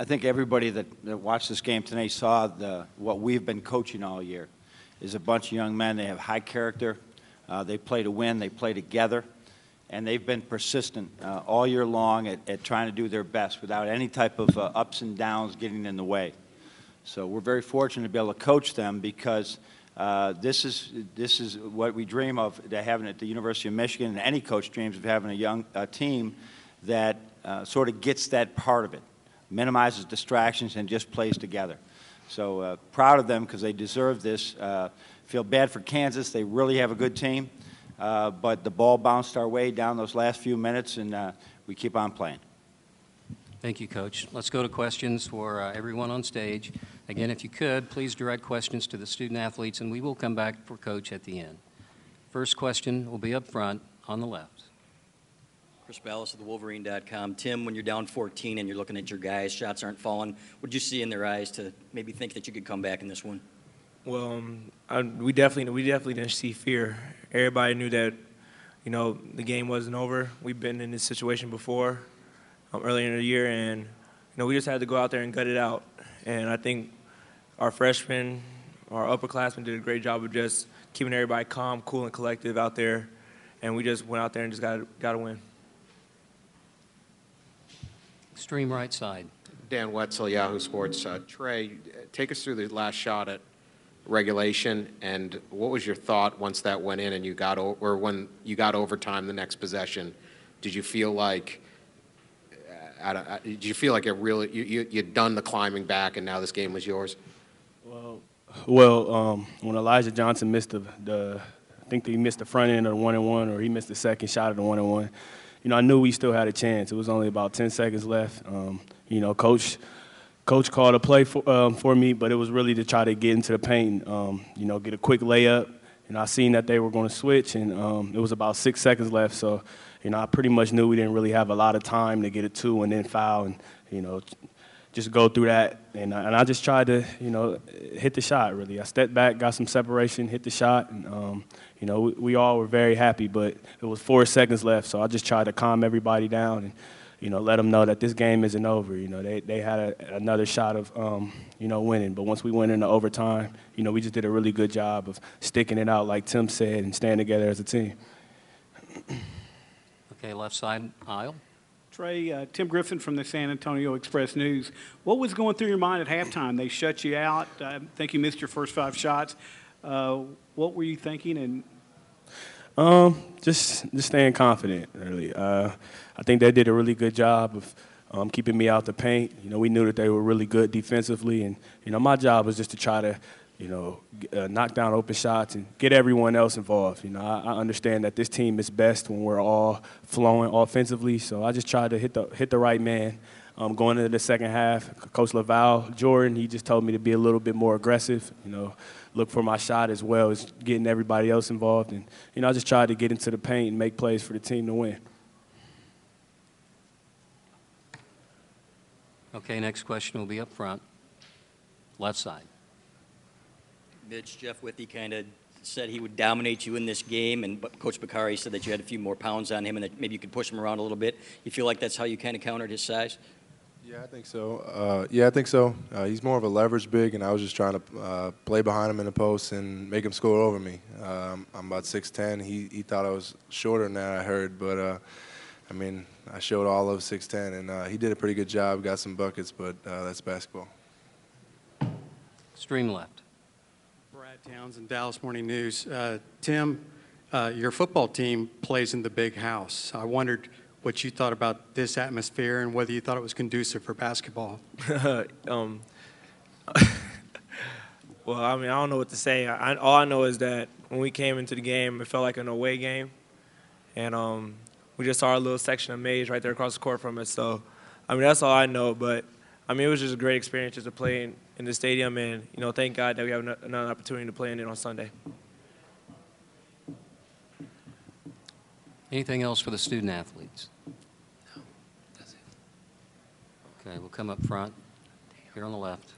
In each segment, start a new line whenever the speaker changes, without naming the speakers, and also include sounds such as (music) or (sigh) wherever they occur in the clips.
I think everybody that, that watched this game tonight saw the, what we've been coaching all year. Is a bunch of young men. They have high character. Uh, they play to win. They play together, and they've been persistent uh, all year long at, at trying to do their best without any type of uh, ups and downs getting in the way. So we're very fortunate to be able to coach them because uh, this is this is what we dream of having at the University of Michigan, and any coach dreams of having a young uh, team that uh, sort of gets that part of it, minimizes distractions, and just plays together. So uh, proud of them because they deserve this. Uh, feel bad for Kansas; they really have a good team, uh, but the ball bounced our way down those last few minutes, and uh, we keep on playing.
Thank you, Coach. Let's go to questions for uh, everyone on stage. Again, if you could, please direct questions to the student athletes, and we will come back for Coach at the end. First question will be up front on the left.
Chris Balas of the Wolverine.com. Tim, when you're down 14 and you're looking at your guys, shots aren't falling, what did you see in their eyes to maybe think that you could come back in this one?
Well, um, I, we definitely we definitely didn't see fear. Everybody knew that, you know, the game wasn't over. We've been in this situation before, um, earlier in the year, and you know we just had to go out there and gut it out. And I think our freshmen, our upperclassmen did a great job of just keeping everybody calm, cool, and collective out there. And we just went out there and just got got to win.
Extreme right side.
Dan Wetzel, Yahoo Sports. Uh, Trey, take us through the last shot at regulation, and what was your thought once that went in and you got o- or when you got overtime the next possession? Did you feel like uh, I don't- uh, did you feel like it really you, you you'd done the climbing back and now this game was yours?
Well, well, um, when Elijah Johnson missed the, the, I think he missed the front end of the one and one, or he missed the second shot of the one and one. You know, I knew we still had a chance. It was only about 10 seconds left. Um, you know, coach, coach called a play for, um, for me, but it was really to try to get into the paint. Um, you know, get a quick layup. And I seen that they were going to switch, and um, it was about six seconds left. So, you know, I pretty much knew we didn't really have a lot of time to get a two and then foul, and you know, just go through that. And, I- and I just tried to, you know, hit the shot, really. I stepped back, got some separation, hit the shot. And, um, you know, we, we all were very happy, but it was four seconds left. So I just tried to calm everybody down and, you know, let them know that this game isn't over. You know, they, they had a, another shot of, um, you know, winning. But once we went into overtime, you know, we just did a really good job of sticking it out, like Tim said, and staying together as a team.
Okay, left side aisle.
Trey, uh, Tim Griffin from the San Antonio Express News. What was going through your mind at halftime? They shut you out. I think you missed your first five shots. Uh, what were you thinking? And
Um, just just staying confident, really. Uh, I think they did a really good job of um, keeping me out the paint. You know, we knew that they were really good defensively, and you know, my job was just to try to, you know, uh, knock down open shots and get everyone else involved. You know, I, I understand that this team is best when we're all flowing offensively, so I just tried to hit the hit the right man. Um, going into the second half, Coach LaVall Jordan, he just told me to be a little bit more aggressive. You know, look for my shot as well as getting everybody else involved. And, you know, I just tried to get into the paint and make plays for the team to win.
Okay, next question will be up front. Left side.
Mitch, Jeff Withey kind of said he would dominate you in this game, and Coach Bacari said that you had a few more pounds on him and that maybe you could push him around a little bit. You feel like that's how you kind of countered his size?
Yeah, I think so. Uh, yeah, I think so. Uh, he's more of a leverage big, and I was just trying to uh, play behind him in the post and make him score over me. Um, I'm about 6'10". He he thought I was shorter than that, I heard, but uh, I mean, I showed all of 6'10", and uh, he did a pretty good job. Got some buckets, but uh, that's basketball.
Extreme left.
Brad Townsend, Dallas Morning News. Uh, Tim, uh, your football team plays in the big house. I wondered what you thought about this atmosphere and whether you thought it was conducive for basketball. (laughs)
um, (laughs) well, I mean, I don't know what to say. I, all I know is that when we came into the game, it felt like an away game, and um, we just saw our little section of maize right there across the court from us. So, I mean, that's all I know. But I mean, it was just a great experience just to play in, in the stadium, and you know, thank God that we have another opportunity to play in it on Sunday.
Anything else for the student athletes? No, that's it. Okay, we'll come up front. Here on the left.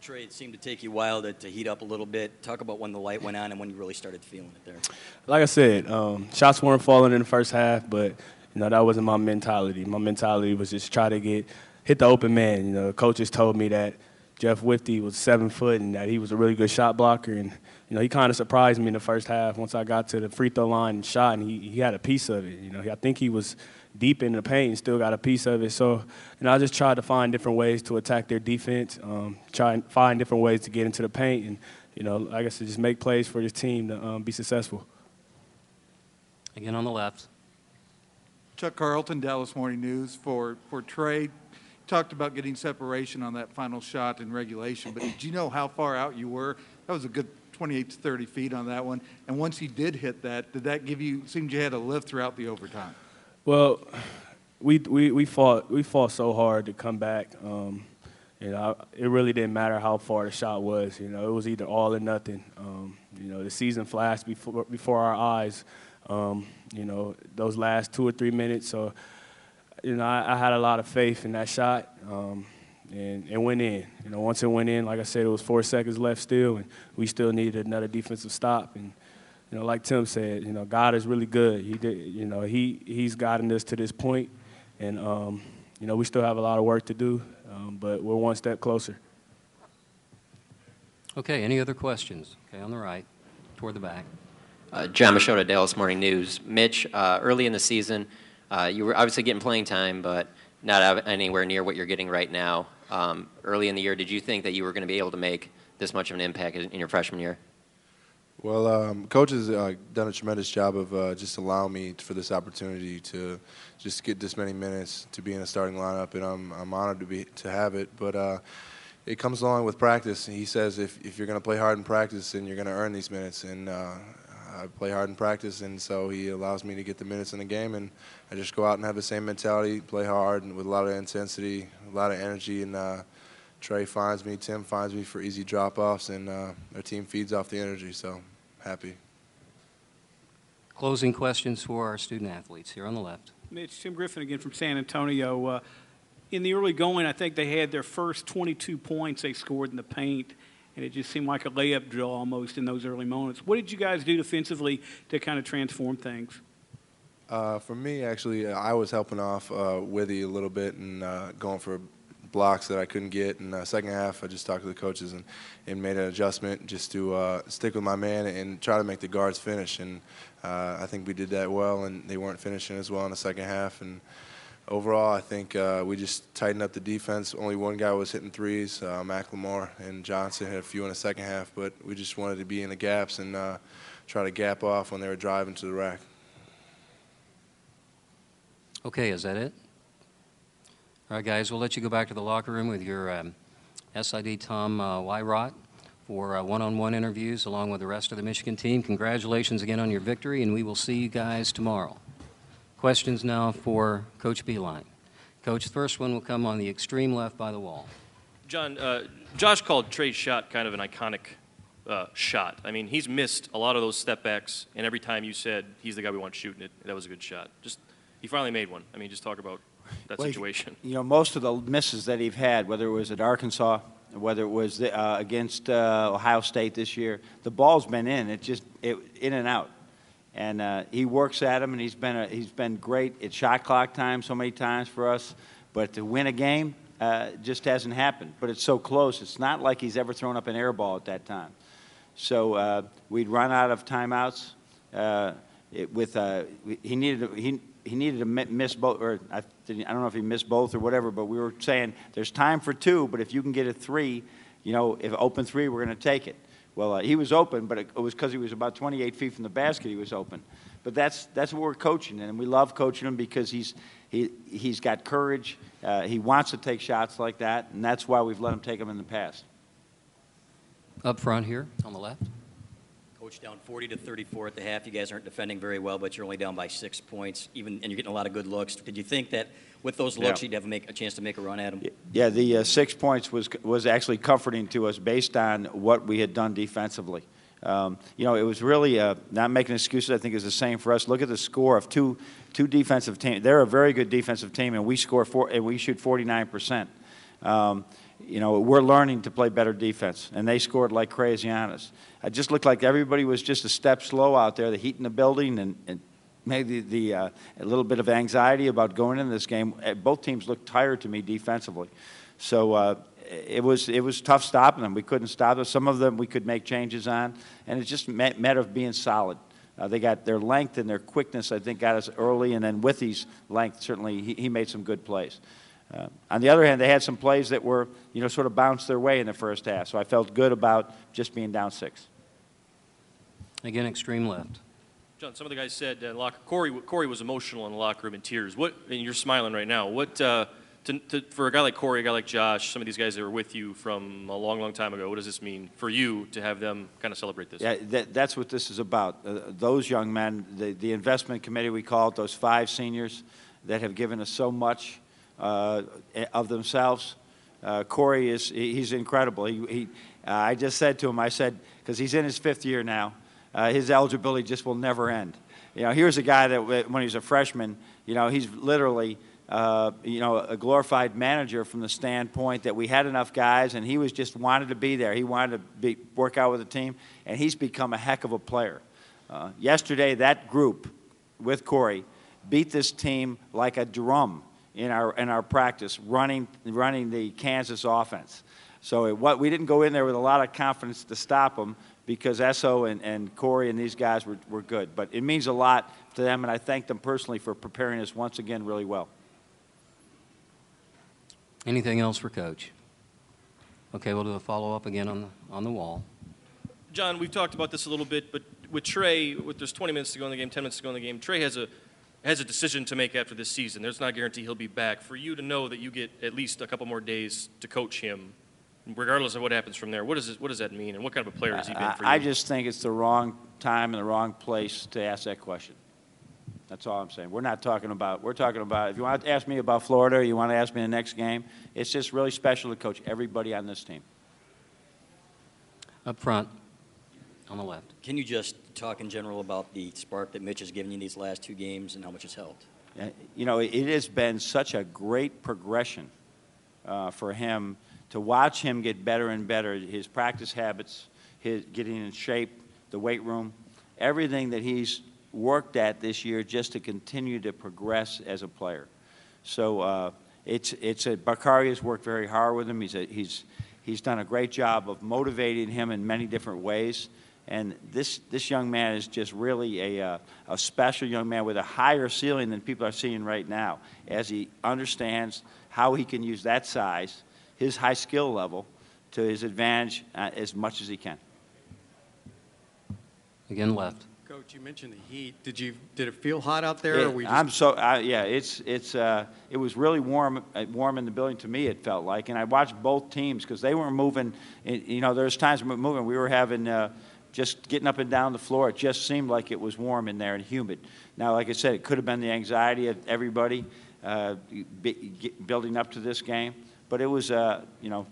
Trey, it seemed to take you a while to, to heat up a little bit. Talk about when the light went on and when you really started feeling it there.
Like I said, um, shots weren't falling in the first half, but you know, that wasn't my mentality. My mentality was just try to get hit the open man. You know, coaches told me that Jeff Withey was seven foot and that he was a really good shot blocker. And you know, he kind of surprised me in the first half once I got to the free throw line and shot, and he, he had a piece of it. You know, I think he was deep in the paint and still got a piece of it. So, know, I just tried to find different ways to attack their defense, um, try and find different ways to get into the paint, and you know, like I said, just make plays for this team to um, be successful.
Again on the left.
Chuck Carlton, Dallas Morning News. For, for Trey, talked about getting separation on that final shot in regulation, but did you know how far out you were? That was a good 28 to 30 feet on that one. And once you did hit that, did that give you, seemed you had a lift throughout the overtime?
Well, we, we, we fought we fought so hard to come back. Um, you know, it really didn't matter how far the shot was. You know, it was either all or nothing. Um, you know, the season flashed before before our eyes. Um, you know, those last two or three minutes. So, you know, I, I had a lot of faith in that shot, um, and it went in. You know, once it went in, like I said, it was four seconds left still, and we still needed another defensive stop. And you know, like Tim said, you know, God is really good. He did, you know, he he's gotten us to this point, and um, you know, we still have a lot of work to do, um, but we're one step closer.
Okay, any other questions? Okay, on the right, toward the back.
Uh, John Machota, Dallas Morning News. Mitch, uh, early in the season, uh, you were obviously getting playing time, but not anywhere near what you're getting right now. Um, early in the year, did you think that you were going to be able to make this much of an impact in your freshman year?
Well, um, coach has uh, done a tremendous job of uh, just allowing me for this opportunity to just get this many minutes to be in a starting lineup, and I'm, I'm honored to be to have it. But uh, it comes along with practice. He says if, if you're going to play hard in practice, then you're going to earn these minutes, and uh, I play hard in practice, and so he allows me to get the minutes in the game, and I just go out and have the same mentality, play hard and with a lot of intensity, a lot of energy, and uh, Trey finds me, Tim finds me for easy drop-offs, and uh, our team feeds off the energy. So happy.
Closing questions for our student athletes here on the left.
Mitch, Tim Griffin again from San Antonio. Uh, in the early going, I think they had their first 22 points they scored in the paint, and it just seemed like a layup drill almost in those early moments. What did you guys do defensively to kind of transform things?
Uh, for me, actually, uh, I was helping off uh, Withey a little bit and uh, going for blocks that I couldn't get. In the second half, I just talked to the coaches and, and made an adjustment just to uh, stick with my man and try to make the guards finish. And uh, I think we did that well, and they weren't finishing as well in the second half. And overall, I think uh, we just tightened up the defense. Only one guy was hitting threes, uh, McLemore, and Johnson had a few in the second half, but we just wanted to be in the gaps and uh, try to gap off when they were driving to the rack.
Okay, is that it? All right, guys, we'll let you go back to the locker room with your um, SID Tom uh, Wywrot for uh, one-on-one interviews along with the rest of the Michigan team. Congratulations again on your victory, and we will see you guys tomorrow. Questions now for Coach Beilein. Coach, the first one will come on the extreme left by the wall.
John, uh, Josh called Trey's shot kind of an iconic uh, shot. I mean, he's missed a lot of those step backs, and every time you said he's the guy we want shooting it, that was a good shot. Just he finally made one. I mean, just talk about that
Well,
situation.
You know, most of the misses that he's had, whether it was at Arkansas, whether it was uh, against uh, Ohio State this year, the ball's been in. It just it, in and out, and uh, he works at them, and he's been a, he's been great at shot clock time so many times for us. But to win a game uh, just hasn't happened. But it's so close. It's not like he's ever thrown up an air ball at that time. So uh, we'd run out of timeouts. Uh, it, with uh, he needed he he needed to mi- miss both, or I, I don't know if he missed both or whatever. But we were saying there's time for two, but if you can get a three, you know, if open three, we're going to take it. Well, uh, he was open, but it, was because he was about 28 feet from the basket. He was open. But that's that's what we're coaching, and we love coaching him because he's he he's got courage. Uh, he wants to take shots like that, and that's why we've let him take them in the past.
Up front here on the left.
Coach down 40 to 34 at the half. You guys aren't defending very well, but you're only down by six points. Even and you're getting a lot of good looks. Did you think that with those looks
Yeah.
you'd have a, make, a chance to make a run at them?
Yeah, the uh, six points was was actually comforting to us based on what we had done defensively. Um, you know, it was really uh, not making excuses. I think is the same for us. Look at the score of two two defensive teams. They're a very good defensive team, and we score four, and we shoot 49 percent. Um, you know, we're learning to play better defense, and they scored like crazy on us. It just looked like everybody was just a step slow out there, the heat in the building, and, and maybe the, uh, a little bit of anxiety about going into this game. Uh, Both teams looked tired to me defensively. So uh, it was it was tough stopping them. We couldn't stop them. Some of them we could make changes on, and it just met, met of being solid. Uh, they got their length and their quickness. I think got us early, and then with his length, certainly he, he made some good plays. Uh, on the other hand, they had some plays that were you know sort of bounced their way in the first half. So I felt good about just being down six.
Again, extreme left.
John, some of the guys said uh, locker, Corey, Corey was emotional in the locker room in tears. What, and you're smiling right now. What, uh, to, to, for a guy like Corey, a guy like Josh, some of these guys that were with you from a long, long time ago, what does this mean for you to have them kind of celebrate this?
Yeah, that, that's what this is about. Uh, those young men, the, the investment committee, we call it, those five seniors that have given us so much of themselves. Uh, Corey is he's incredible. He, he, uh, I just said to him, I said, because he's in his fifth year now, uh, his eligibility just will never end. You know, here's a guy that when he was a freshman, you know, he's literally, uh, you know, a glorified manager from the standpoint that we had enough guys, and he was just wanted to be there. He wanted to be, work out with the team, and he's become a heck of a player. Uh, yesterday, that group with Corey beat this team like a drum in our in our practice, running running the Kansas offense. So it, what we didn't go in there with a lot of confidence to stop them because Eso and, and Corey and these guys were, were good. But it means a lot to them, and I thank them personally for preparing us once again really well.
Anything else for Coach? Okay, we'll do a follow-up again on the, on the wall.
John, we've talked about this a little bit, but with Trey, with there's 20 minutes to go in the game, 10 minutes to go in the game, Trey has a has a decision to make after this season. There's not a guarantee he'll be back. For you to know that you get at least a couple more days to coach him, regardless of what happens from there, what does this, what does that mean, and what kind of a player has he been for you?
I, I just think it's the wrong time and the wrong place to ask that question. That's all I'm saying. We're not talking about, we're talking about, if you want to ask me about Florida or you want to ask me the next game, it's just really special to coach everybody on this team.
Up front, on the left.
Can you just talk in general about the spark that Mitch has given you these last two games and how much it's helped?
You know, it has been such a great progression uh, for him to watch him get better and better. His practice habits, his getting in shape, the weight room, everything that he's worked at this year just to continue to progress as a player. So uh, it's it's a Bacari has worked very hard with him. He's a, he's he's done a great job of motivating him in many different ways. And this this young man is just really a uh, a special young man with a higher ceiling than people are seeing right now, as he understands how he can use that size, his high skill level, to his advantage uh, as much as he can.
Again, left.
Coach, you mentioned the heat. Did you did it feel hot out there? or
It-
we
I'm so uh, yeah. It's it's uh, it was really warm uh, warm in the building to me. It felt like, and I watched both teams because they weren't moving. You know, there's times we were moving. We were having uh, just getting up and down the floor. It just seemed like it was warm in there and humid. Now, like I said, it could have been the anxiety of everybody uh, building up to this game. But it was, uh, you know,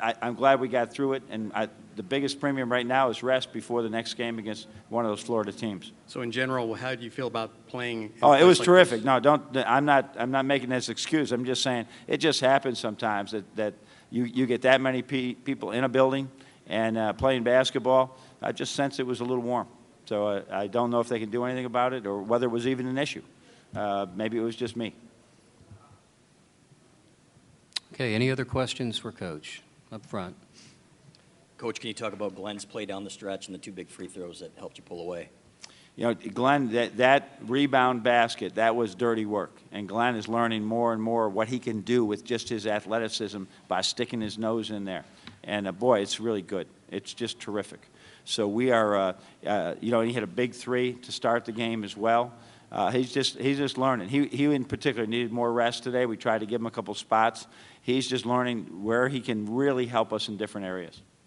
I, I'm glad we got through it. And I, the biggest premium right now is rest before the next game against one of those Florida teams.
so in general, how do you feel about playing?
Oh, it was
like
terrific.
this?
No, don't. I'm not. I'm not making this excuse. I'm just saying it just happens sometimes that that you you get that many pe- people in a building and uh, playing basketball. I just sense it was a little warm. So uh, I don't know if they can do anything about it or whether it was even an issue. Uh, maybe it was just me.
Okay, any other questions for Coach? Up front.
Coach, can you talk about Glenn's play down the stretch and the two big free throws that helped you pull away?
You know, Glenn, that, that rebound basket, that was dirty work. And Glenn is learning more and more what he can do with just his athleticism by sticking his nose in there. And uh, boy, it's really good. It's just terrific. So we are, uh, uh, you know, he hit a big three to start the game as well. Uh, he's just he's just learning. He he in particular needed more rest today. We tried to give him a couple spots. He's just learning where he can really help us in different areas.